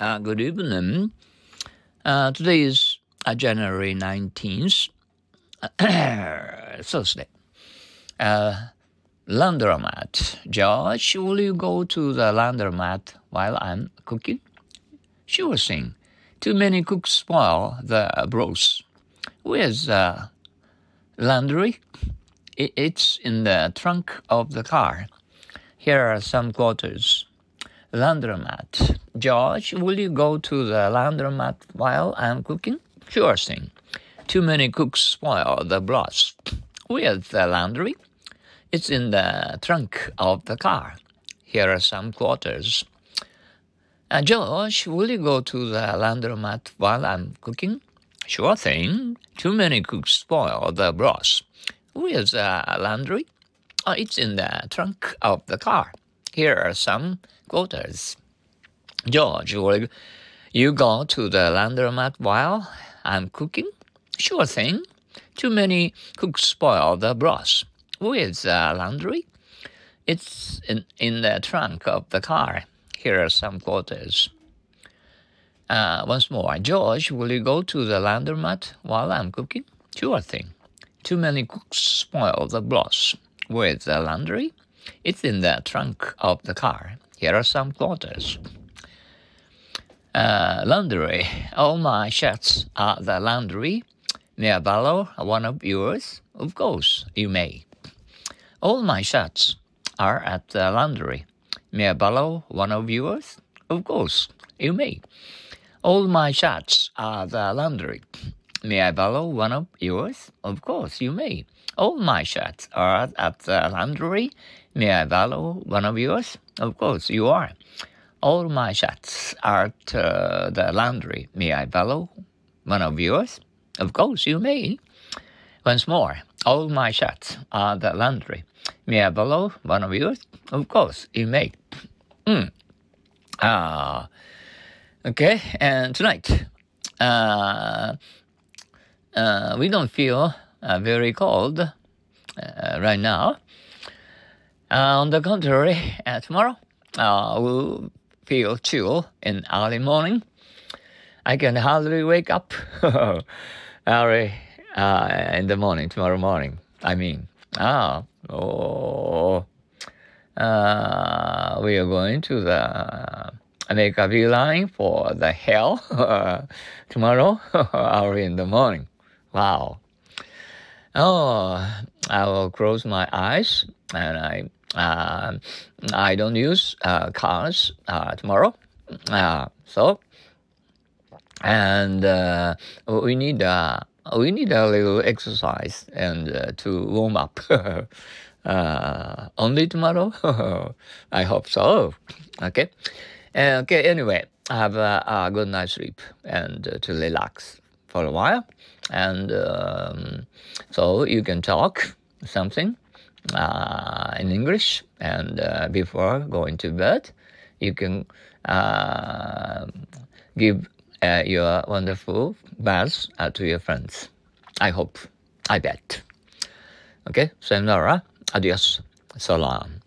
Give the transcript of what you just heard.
Uh, good evening. Uh, today is uh, January 19th, Thursday. Uh, laundromat. George, will you go to the laundromat while I'm cooking? Sure thing. Too many cooks spoil the broth. Where's the laundry? It's in the trunk of the car. Here are some quarters laundromat. George, will you go to the laundromat while I'm cooking? Sure thing. Too many cooks spoil the broth. Where's the laundry? It's in the trunk of the car. Here are some quarters. Uh, George, will you go to the laundromat while I'm cooking? Sure thing. Too many cooks spoil the broth. Where's the laundry? Oh, it's in the trunk of the car. Here are some quarters. George, will you go to the laundromat while I'm cooking? Sure thing. Too many cooks spoil the broth. Where's the laundry? It's in, in the trunk of the car. Here are some quarters. Uh, once more, George, will you go to the laundromat while I'm cooking? Sure thing. Too many cooks spoil the broth. Where's the laundry? It's in the trunk of the car. Here are some quarters. Uh, laundry. All my shirts are the laundry. May I borrow one of yours? Of course, you may. All my shirts are at the laundry. May I borrow one of yours? Of course, you may. All my shirts are the laundry. May I borrow one of yours? Of course, you may. All my shirts are at the laundry. May I borrow one of yours? Of course, you are. All my shirts are at uh, the laundry. May I borrow one of yours? Of course, you may. Once more, all my shirts are at the laundry. May I borrow one of yours? Of course, you may. Mm. Ah, okay. And tonight, uh, uh, we don't feel uh, very cold uh, right now. Uh, on the contrary, uh, tomorrow we'll feel chill in early morning. I can hardly wake up early in the morning tomorrow morning. I mean, ah, oh, we are going to the make a beeline for the hell tomorrow early in the morning. Wow. Oh, I will close my eyes and I uh, I don't use uh, cars uh, tomorrow. Uh, so and uh, we need uh, we need a little exercise and to warm up. only tomorrow? I hope so. Okay. okay. Anyway, have a, a good night's sleep and to relax for a while and um, so you can talk something uh, in English, and uh, before going to bed, you can uh, give uh, your wonderful bath uh, to your friends. I hope. I bet. Okay, sayonara. Adios. Long.